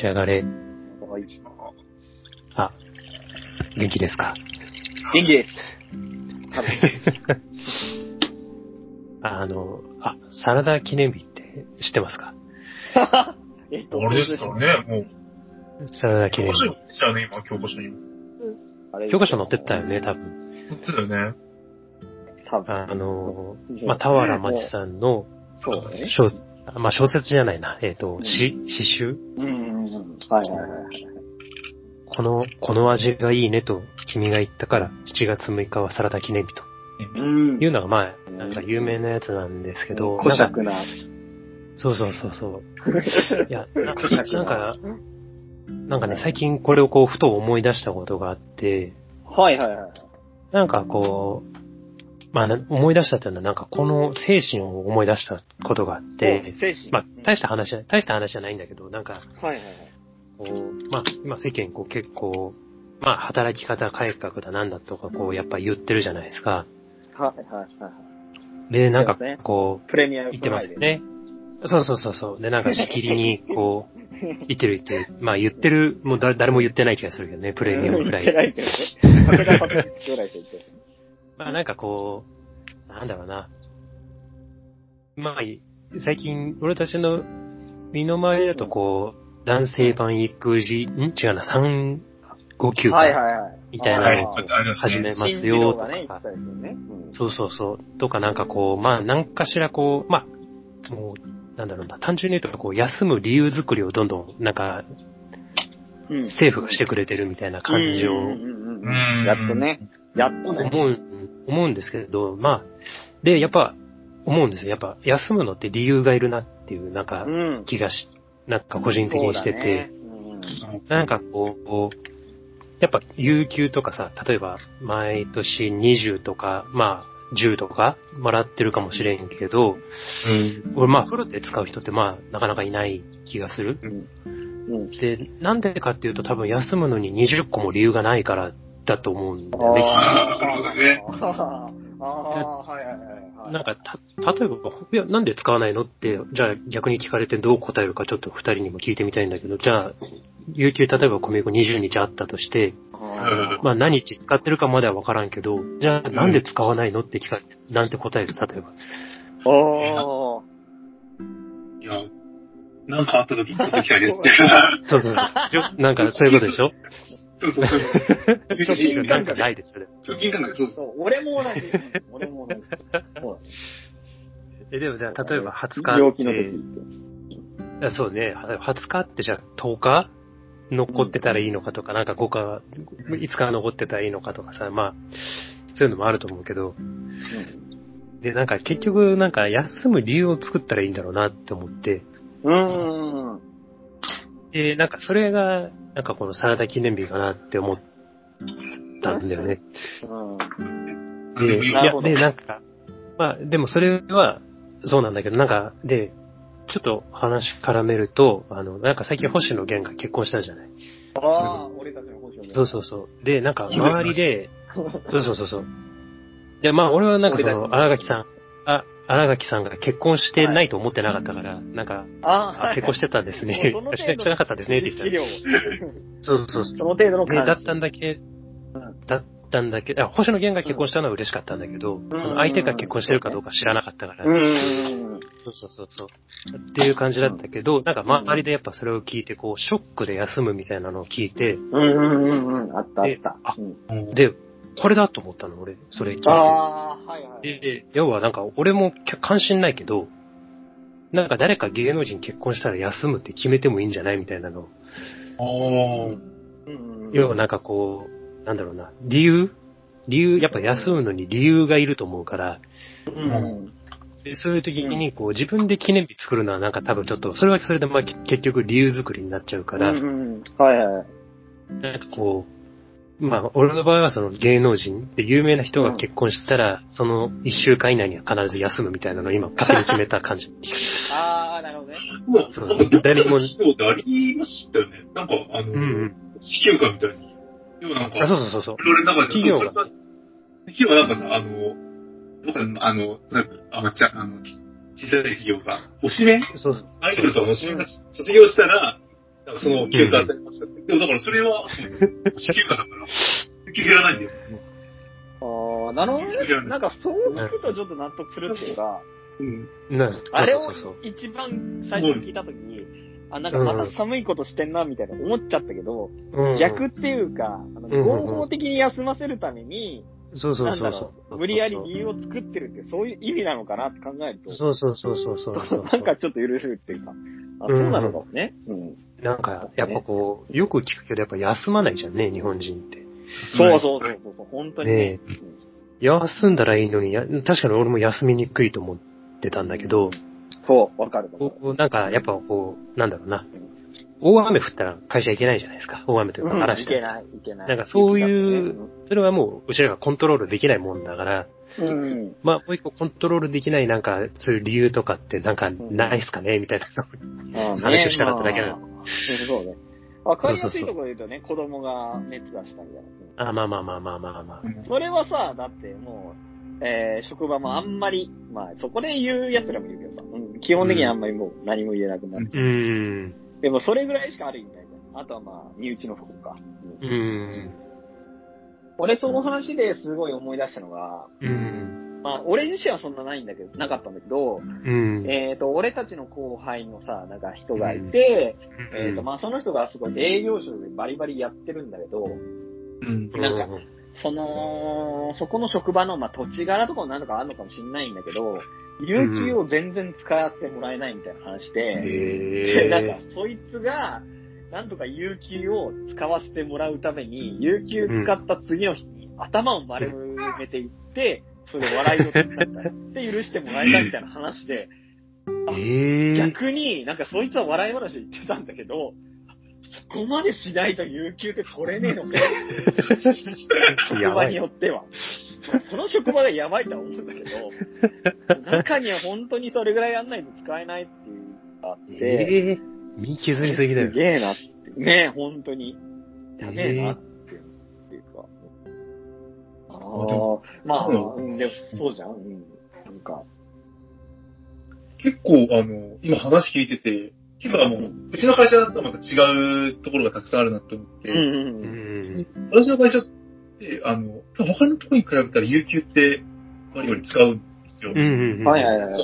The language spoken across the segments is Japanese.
ち上がれ。はい。あ、元気ですか？元気です。あの、あ、サラダ記念日って知ってますか？えっとあれですからね、もう、サラダ記念日教科書に。載ってたよね、今、教科書にも。あれ教科書載ってたよね、多分。載ってたよね。多分。あの、まあ、田原町さんのそうだね。小、まあ、小説じゃないな。えっ、と、詩、詩集うんうんうん。はいはいはい。この、この味がいいねと君が言ったから、7月6日はサラダ記念日とうんいうのが、まあ、なんか有名なやつなんですけど、古尺な。そうそうそうそう。いや、ななんか、なんかね、最近これをこう、ふと思い出したことがあって、はいはいはい。なんかこう、まあな、思い出したというのは、なんかこの精神を思い出したことがあって、精神。まあ、大した話じゃ大した話じゃないんだけど、なんか、はいはいはい。こう、まあ、今世間こう結構、まあ、働き方改革だなんだとか、こう、やっぱ言ってるじゃないですか。はいはいはい。で、なんかそうプレミアムう、言ってますよね。そうそうそうそう。で、なんかしきりに、こう、言ってる言ってる。まあ言ってる、もう誰誰も言ってない気がするけどね、プレミアムフライ言ってないけどね。まあなんかこう、なんだろうな。まあ、最近、俺たちの身の回りだとこう、男性版育児、ん？違うな、産後休はい暇はいはい。みたいなのを始めますよとかそうそうそう。とかなんかこう、まあ何かしらこう、まあ、もう、なんだろうな、単純に言うとこう、休む理由作りをどんどん、なんか、うん。政府がしてくれてるみたいな感じをうんうんうんうんやっとね。やっとね。思う、思うんですけど、まあ、で、やっぱ、思うんですよ。やっぱ、休むのって理由がいるなっていう、なんかう、ん。気がし、なんか個人的にしてて、なんかこう、こうやっぱ、有給とかさ、例えば、毎年20とか、まあ、10とか、もらってるかもしれんけど、うん。俺、まあ、フルで使う人って、まあ、なかなかいない気がする。うん。うん。で、なんでかっていうと、多分、休むのに20個も理由がないからだと思うんだよね。あーなるほどねあーあー、はいはいはいはい。なんか、た、例えば、いや、なんで使わないのって、じゃあ逆に聞かれてどう答えるかちょっと二人にも聞いてみたいんだけど、じゃあ、有給例えば小麦粉20日あったとして、あまあ何日使ってるかまではわからんけど、じゃあなんで使わないのって聞かれて、なんて答える例えば。ーおー。いや、なんかあった時にちょっと来たいですって。そうそうそう。よなんかそういうことでしょ？そうそうそう。なんかないでしょ。通勤感覚、そうそそう、俺も同じ。俺も同じ。え、でもじゃあ例えば20日病気の時ってそうね、20日ってじゃあ10日残ってたらいいのかとか、なんか5日、5日残ってたらいいのかとかさ、まあ、そういうのもあると思うけど、で、なんか結局なんか休む理由を作ったらいいんだろうなって思って、うん。うん。で、なんかそれが、なんかこのサラダ記念日かなって思ったんだよね。うん。う。で、いや、で、なんか、まあ、でもそれは、そうなんだけど、なんか、で、ちょっと話絡めると、あの、なんか最近星野源が結婚したじゃない。ああ、俺たちの星をね。そうそうそう。で、なんか周りで、そうそうそうそう。いや、まあ俺はなんかその荒垣さん、あ、荒垣さんが結婚してないと思ってなかったから、なんか、ああ、結婚してたんですね。もうその知ら 知らなかったですねって言ったら。ら。そうそうそう。その程度ので、感だったんだけ、だったんだけど、あ星野源が結婚したのは嬉しかったんだけど、んその相手が結婚してるかどうか知らなかったから、うん。そうそうそうそう。っていう感じだったけど、なんか周りでやっぱそれを聞いて、こう、ショックで休むみたいなのを聞いて、うんうんうんうん。あったあった。あうんで、これだと思ったの、俺、それ聞いて。ああ、はいはい。で、で要はなんか、俺も関心ないけど、なんか誰か芸能人結婚したら休むって決めてもいいんじゃないみたいなの。あうんうん要はなんかこう、なんだろうな、理由？理由、やっぱ休むのに理由がいると思うから、うんでそういう時にこう自分で記念日作るのはなんか多分ちょっと、それはそれでまあけ結局理由作りになっちゃうから、うんうん。はいはい。なんかこう、まあ俺の場合はその芸能人で有名な人が結婚したら、その一週間以内には必ず休むみたいなのを今勝手に決めた感じ。ああ、なるほどね。もう、そうなんか、誰もそうでありましたよね。なんか、あの、うんうん。地球かみたいに。要はなんか、あ、そうそうそうそう。我々の中で、企業が企業はなんかさ、あの、どっかの、あの、なんか、あ、まっちゃ、あの、ち小さい企業が、おしめ？そうそう。アイドルとかのおしめが卒業したら、なんかその記憶があったりました。でもだからそれは、地球下だから、受け入れらないんだよ。ああ、なるほどね。なんかそう聞くとちょっと納得するっていうか、うん。なあれをそうそうそう一番最初に聞いたときに、あ、なんかまた寒いことしてんな、みたいな思っちゃったけど、そう。うん逆っていうか、あのうん合法的に休ませるために、そうそうなんだそうそう。ろう、無理やり理由を作ってるって、そういう意味なのかなって考えると、そうそうそうそうそうそう。なんかちょっと許せるっていうか、あ、そうなのかもね。うん。なんか、やっぱこう、よく聞くけど、やっぱ休まないじゃんね、日本人って。そうそうそうそう、本当にねね。休んだらいいのに、や確かに俺も休みにくいと思ってたんだけど、そう、わかる。こうなんか、やっぱこう、なんだろうな。大雨降ったら会社行けないじゃないですか。大雨といううん、か嵐で。いけない、いけない。なんかそういうそれはもう、うちらがコントロールできないもんだから、うん。まあ、もう一個コントロールできないなんか、そういう理由とかってなんかないっすかね？みたいな。話をしたかっただけなのまあそうね。わかりやすいところで言うとね、子供が熱出したみたいな。あ、まあまあまあまあまあまあ。うんそれはさ、だってもう、えー、職場もあんまり、まあ、そこで言う奴らもいるけどさ、うん、基本的にはあんまりもう何も言えなくなる。うーん。でもそれぐらいしかある意味ないじゃん。あとはまあ、身内の不幸か。うーん。俺その話ですごい思い出したのが、うん。まあ、俺自身はそんなないんだけど、なかったんだけど、うん。えっ、と、俺たちの後輩のさ、なんか人がいて、えっ、と、まあ、その人がすごい営業職でバリバリやってるんだけど、うん。なんかその、そこの職場の、まあ、土地柄とかも何とかあるのかもしれないんだけど、有給を全然使ってもらえないみたいな話で、で、へ なんか、そいつが、なんとか有給を使わせてもらうために、有給使った次の日に頭を丸めていって、それで笑いを取ったって許してもらえたみたいな話で。逆になんかそいつは笑い話で言ってたんだけど、そこまでしないと有給って取れねえのかよ。職場によっては。その職場がやばいとは思うんだけど、中には本当にそれぐらいやんないと使えないっていうのがあって、ええ。身削りすぎだよす。げえなって。ねえ、本当に。やべえなっていうっていうか。ああ、まあ、うん、でもそうじゃん。うん。なんか、結構、あの、今話聞いてて、結構あの、うちの会社とはまた違うところがたくさんあるなと思って、うんうんううん。ん。私の会社って、あの、他のところに比べたら有給って、バリバリ使うんですよ。うん。うん。はいはいはいはい。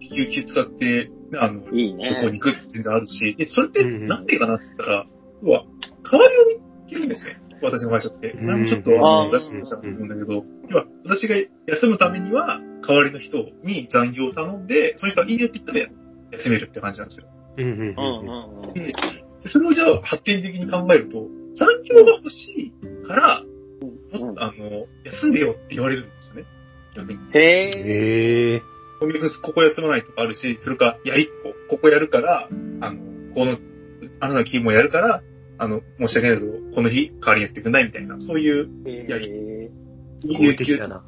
有給使って、あの、いい旅行にね。行くって全然あるし、で、それってうんなんでかなって言ったら、要は、代わりを見つけるんですね。私の会社って。うん前もちょっとあの出してましたと思うんだけど、要は、私が休むためには、代わりの人に残業を頼んで、その人がいいよって言ったら休めるって感じなんですよ。うん。うん。うん。で、それをじゃあ発展的に考えると、残業が欲しいから、うんあの、休んでよって言われるんですよね。逆に。へえ。コミックスここ休まないとかあるし、それか、いや、一個、ここやるから、あの、この、あなたの勤務やるから、あの、申し訳ないけど、この日代わりにやってくんないみたいな、そういう、へやえ。合理的だな。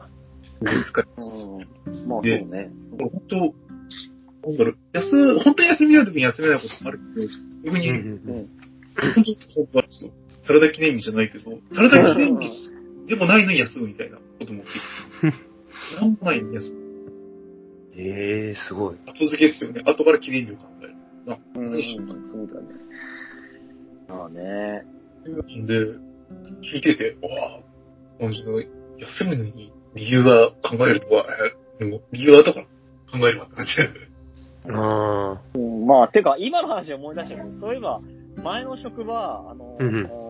使いうん。まあそうね。本当、なんだろう、休、本当に休みない時に休めないこともあるけど、逆に、うん。本当に本当なんですよ。サラダ記念日じゃないけど、サラダ記念日でもないのに休むみたいなことも起きる。なんもないのに休む。ええ、すごい。後付けですよね。後から記念日を考える。うん。そうだね。まあね。んで、聞いてて、わあ、なんその休むのに理由が考えるとは、えでも理由は後から考えるわって感じうん、まあ、てか、今の話で思い出したけど、そういえば、前の職場、あの、うんうん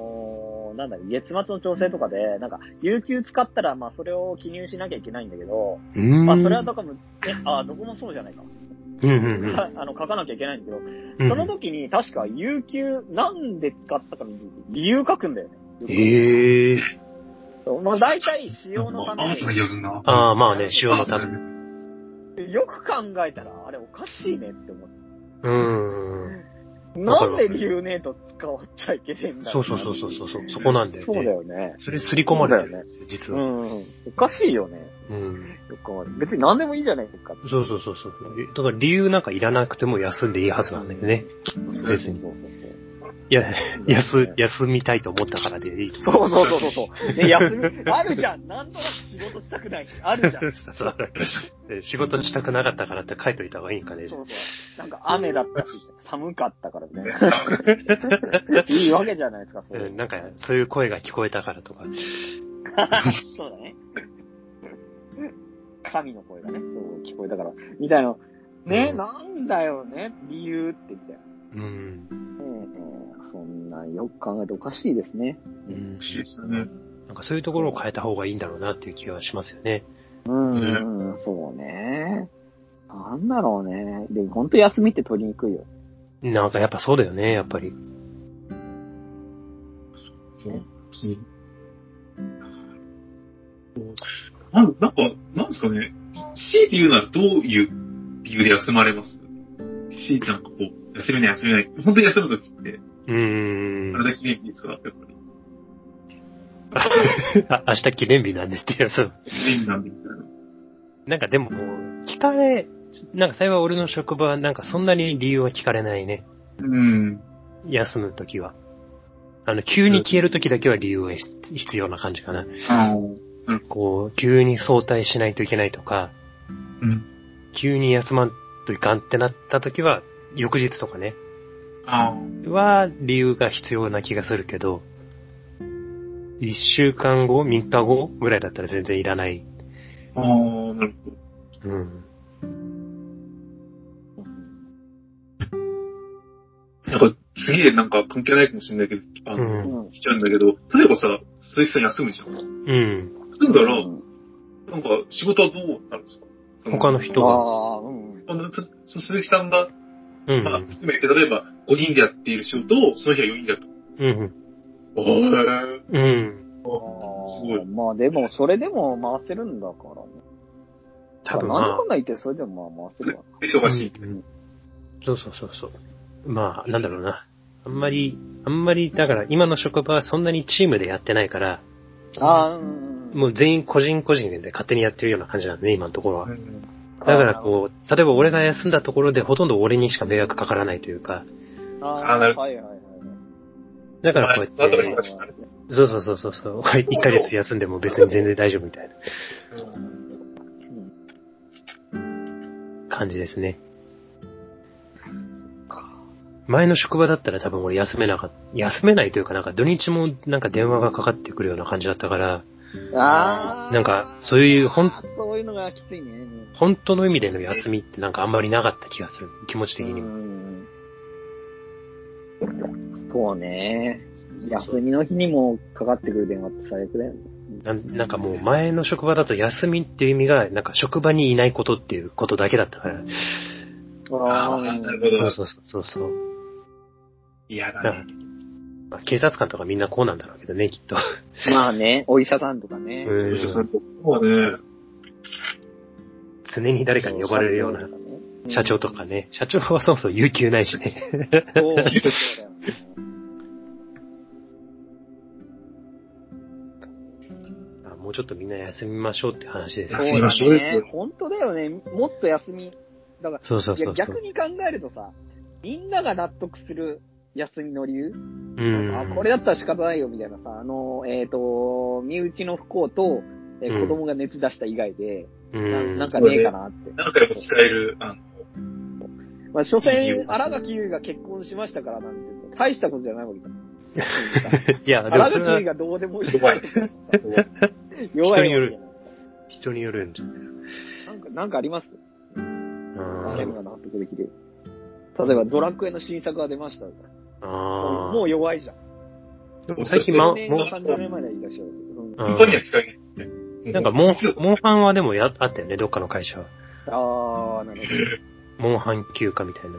なんだ、月末の調整とかで、なんか、有給使ったら、まあ、それを記入しなきゃいけないんだけど、あ。うん。まあ、それはどこも、え、あ、どこもそうじゃないか。うんうんうん。あの、書かなきゃいけないんだけど、うんその時に確か有給なんで使ったかの理由書くんだよね。ええ。まあ大体使用のため。ああ、まあね、使用のため。に、よく考えたら、あれおかしいねって思って。うん。なんで理由ねえと使わっちゃいけねえんだそうそうそうそうそう、そこなんだよね。そうだよね。それ刷り込まれてるんですよ、実うは。ん。おかしいよね。うん。別に何でもいいじゃないですか。そうそうそうそう。だから理由なんかいらなくても休んでいいはずなんだよね。別にそういや、休、休みたいと思ったからでいいとそう。そうそうそうそう。ね、休み、あるじゃん。なんとなく仕事したくない。あるじゃん。仕事したくなかったからって書いといた方がいいんかね。そうそう。なんか雨だったし、寒かったからね。いいわけじゃないですか、それ。うんなんか、そういう声が聞こえたからとか。そうだね。神の声がね、そう聞こえたから。みたいな。ね、うんなんだよね、理由って言って。うん。ええそんな、よく考えておかしいですね。うんですよね。なんかそういうところを変えた方がいいんだろうなっていう気はしますよね。うん、うん、そうね。なんだろうね。でも本当休みって取りにくいよ。なんかやっぱそうだよね、やっぱり。なんなんか、なんですかね。強いて言うならどういう理由で休まれます？強いてなんかこう、休めない休めない。本当に休むときって、うーんあ。れだけ元気ですかやっぱり。あ明日記念日なんですってそう。元気なんでみたいな。なんかでも聞かれ、なんか幸い俺の職場はなんかそんなに理由は聞かれないね。うん。休むときは。あの、急に消えるときだけは理由が必必要な感じかな。ああ。こう、急に早退しないといけないとか、うん。急に休まんといかんってなったときは、翌日とかね。は理由が必要な気がするけど、一週間後、三日後ぐらいだったら全然いらない。ああ、なるほど。うん。なんか、すげえなんか関係ないかもしれないけど、あう。の、うんん。来ちゃうんだけど、例えばさ、鈴木さん休むじゃん。うん。休んだら、うんなんか仕事はどうなるんですか？そ他の人が。ああ、うん。鈴木さんが、うん。まあ、含めて、例えば5人でやっている仕事を、その日は4人でやった。うん。おーうん。すごい。まあでも、それでも回せるんだからね。多分まなんだかんだ言って、それでもまあ回せるわ。忙しい。うんそうそうそうそう。まあ、なんだろうな。あんまり、あんまり、だから今の職場はそんなにチームでやってないから、ああ、うん。もう全員個人個人で勝手にやってるような感じなんでね、今のところは。うんだからこう、例えば俺が休んだところでほとんど俺にしか迷惑かからないというか、ああーなるほど。はいはいはい。だからこうやって、忙しくなるそうそうそうそうそう、1ヶ月休んでも別に全然大丈夫みたいな。感じですね。前の職場だったら多分俺休めなかった、休めないというかなんか土日もなんか電話がかかってくるような感じだったから、ああ。なんかそういうほん、そういうのがきついね。本当の意味での休みってなんかあんまりなかった気がする。気持ち的にも。うんそうね。休みの日にもかかってくる電話って最悪だよね。なんなんかもう前の職場だと休みっていう意味が、なんか職場にいないことっていうことだけだったから。ああ、なるほど。そうそうそうそう。嫌だね。まあ、警察官とかみんなこうなんだろうけどね、きっと。まあね、お医者さんとかね。うんそうね。常に誰かに呼ばれるような社長とかね。社長はそもそも有給ないしね。そうそうだよね。あもうちょっとみんな休みましょうって話です。休みましょうですよ。本当だよね。もっと休み。だから、そうそうそう。逆に考えるとさ、みんなが納得する休みの理由、うん。あ、これだったら仕方ないよみたいなさ、あの、えっ、と、身内の不幸と、えーうん子供が熱出した以外で、う。なんなんかねえかなって。なんかやっぱ伝える、あの、まあ、所詮、荒垣結衣が結婚しましたからなんて、大したことじゃないわけだ。いや、でも荒垣結衣がどうでもいい。弱い。弱い人による人によるんじゃないですか。なんか、なんかあります？うん誰が納得できる。例えば、ドラクエの新作が出ました。あもう弱いじゃん。でも最近、ま、10年も後、30年前でいらっしゃる。うんうん本当には使えない。なんかモン、モンハンはでもや、あったよね、どっかの会社は。あー、なるモンハン休暇みたいなの。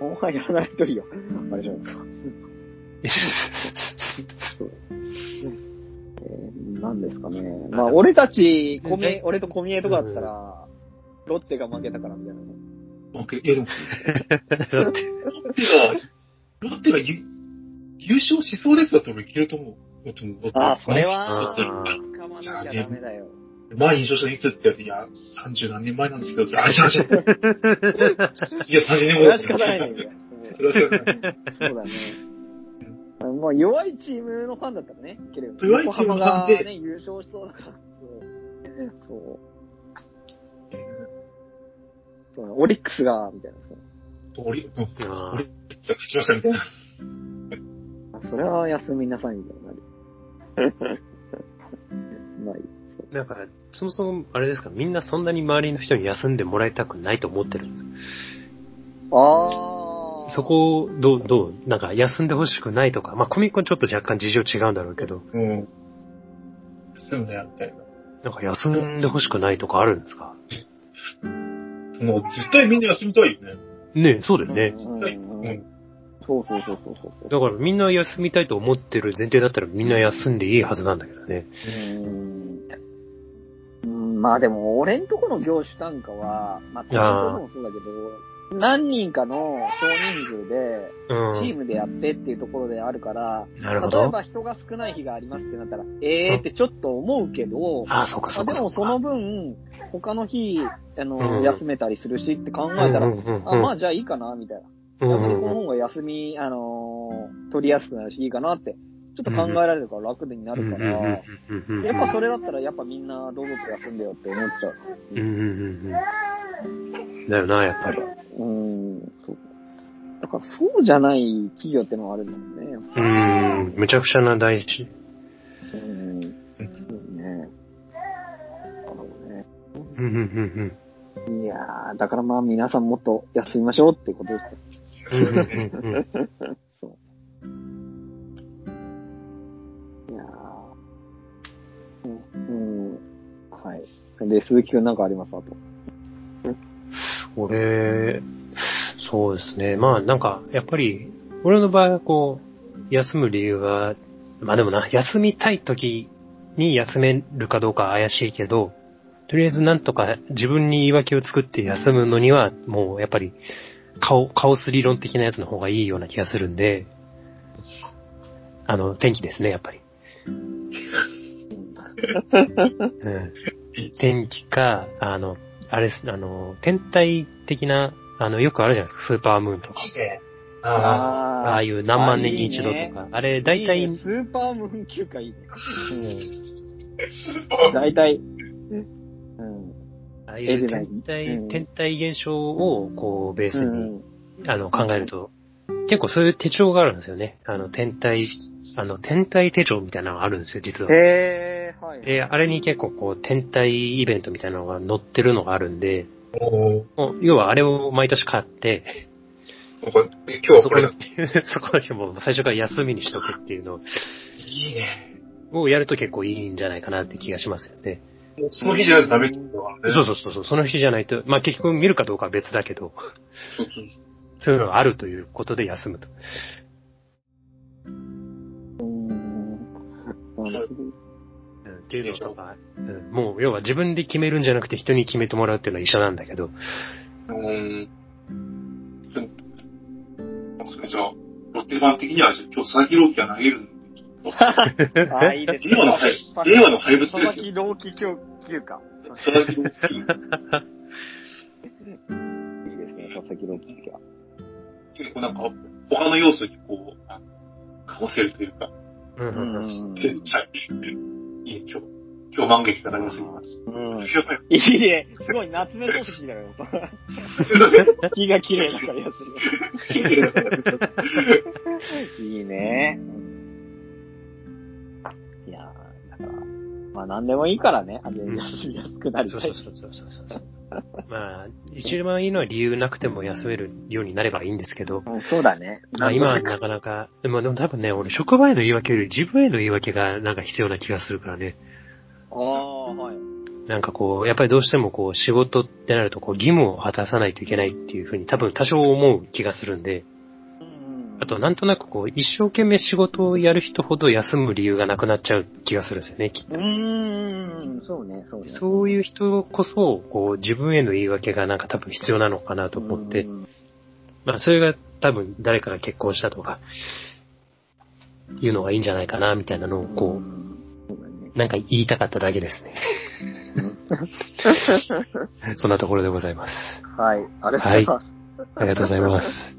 ほど。もはやらないといいよ。あれじゃないですか。えー、なんですかね。まあ、俺たち、コミ、俺とコミエとかだったら、ロッテが負けたからみたいなね。オッケー。いやでも、ロッテが、ロッテが優優勝しそうですだと俺いけると思う。あー、それあは、ー捕まなきゃダメだよ。前優勝したのいつって言われて、いや、30何年前なんですけど、あ、じゃあ、じゃあ、いや、30年後それは仕方ないね。それはそうだね。まあ弱いチームのファンだったらね、けれど、弱いチームのファンでね、優勝しそうだから、そう。オリックスが、みたいな。そうオリ、ックスが勝ちましたみたいな。あそれは休みなさい、みたいになる。まあいい。ーなんか、そもそも、あれですか、みんなそんなに周りの人に休んでもらいたくないと思ってるんです。ああ。そこを、どう、どう、なんか休んでほしくないとか、まあコミコンちょっと若干事情違うんだろうけど、うん。そうだよ、みたいな。なんか休んでほしくないとかあるんですか？その、絶対みんな休みたいよね。ねえ、そうだよね。うんはい。うんうんうん。そうそうそうそうそう。だからみんな休みたいと思ってる前提だったらみんな休んでいいはずなんだけどね。うんうんまあでも、俺んとこの業種単価は、まあ、このもそうだけど、何人かの少人数で、うん。チームでやってっていうところであるから、なるほど。例えば人が少ない日がありますってなったら、えーってちょっと思うけど、ああ、そうかまそうか。あでもその分、他の日、あの、うん休めたりするしって考えたら、うんうんうんうんあ、まあじゃあいいかな、みたいな。うんうんうんこの方が休み、あのー取りやすくなるし、いいかなって、ちょっと考えられるから楽になるから、やうんっぱそれだったらやっぱみんな堂々と休んでよって思っちゃう。うんうんうん。だよな、やっぱり。だからそうじゃない企業ってのはあるんだもんね。うん、むちゃくちゃな大事。うん。そうね。なるほどね。うんうんうんいやー、だからまあ皆さんもっと休みましょうってことですよ。うんうんうんうん。そう。いやー。うん。うん。はい。で、鈴木くんなんかあります？あと。俺、そうですね。まあなんか、やっぱり、俺の場合はこう、休む理由は、まあでもな、休みたい時に休めるかどうかは怪しいけど、とりあえずなんとか自分に言い訳を作って休むのには、もうやっぱり、カオ、カオス理論的なやつの方がいいような気がするんで、あの、天気ですね、やっぱり。うん。天気か、あの、あれあの、天体的な、あの、よくあるじゃないですか、スーパームーンとか。あああいいう何万年に一度とか。あれ、大体、いいねスーパームーン休暇いいね。あ。大体。うん。ああいう天う体、ん天体現象を、こう、ベースうに、ん。あの、考えると、結構そういう手帳があるんですよね。あの、天体、あの、天体手帳みたいなのがあるんですよ、実は。へー、はい。で、あれに結構こう、天体イベントみたいなのが載ってるのがあるんで、お要はあれを毎年買って、なんかえ今日はこれだ。いそこの日 も最初から休みにしとくっていうのいね。をやると結構いいんじゃないかなって気がしますよね。その日じゃないとダメってことだからね。そうそうそうそう、その日じゃないと、まあ結局見るかどうかは別だけど、そういうのがあるということで休むと。うん。っていうのとか、うんもう要は自分で決めるんじゃなくて人に決めてもらうっていうのは一緒なんだけど、うーん。じゃあ、ロッテ版的には、じゃあ今日佐々木朗希が投げるんで、あ、いいですね。令和の怪令和の怪物ですよ。佐々木朗希休休暇。佐々木朗希。いいですね、佐々木朗希休暇。結構なんか、他の要素にこう、あかませるというか、うんうんうんん絶対、いい、今日、今日満劇となりますよ。うん。いいいね。すごい夏目漱石だよ。気が綺麗だからやついいね。まあ何でもいいからね、あれうん休みやすくなりたいそうそう。そうそうそうそう。まあ、一番いいのは理由なくても休めるようになればいいんですけど、うんそうだね。まあ今はなかなか、でもでも多分ね、俺職場への言い訳より自分への言い訳がなんか必要な気がするからね。ああ、はい。なんかこう、やっぱりどうしてもこう仕事ってなるとこう義務を果たさないといけないっていうふうに多分多少思う気がするんで、あとなんとなくこう一生懸命仕事をやる人ほど休む理由がなくなっちゃう気がするんですよね、きっうと。ーん、そうね、そうね。そういう人こそ、こう自分への言い訳がなんか多分必要なのかなと思ってう、んまあそれが多分誰かが結婚したとか、いうのがいいんじゃないかな、みたいなのをこううなんか言いたかっただけですね。そんなところでございます。はい、ありがとうございます。ありがとうございます。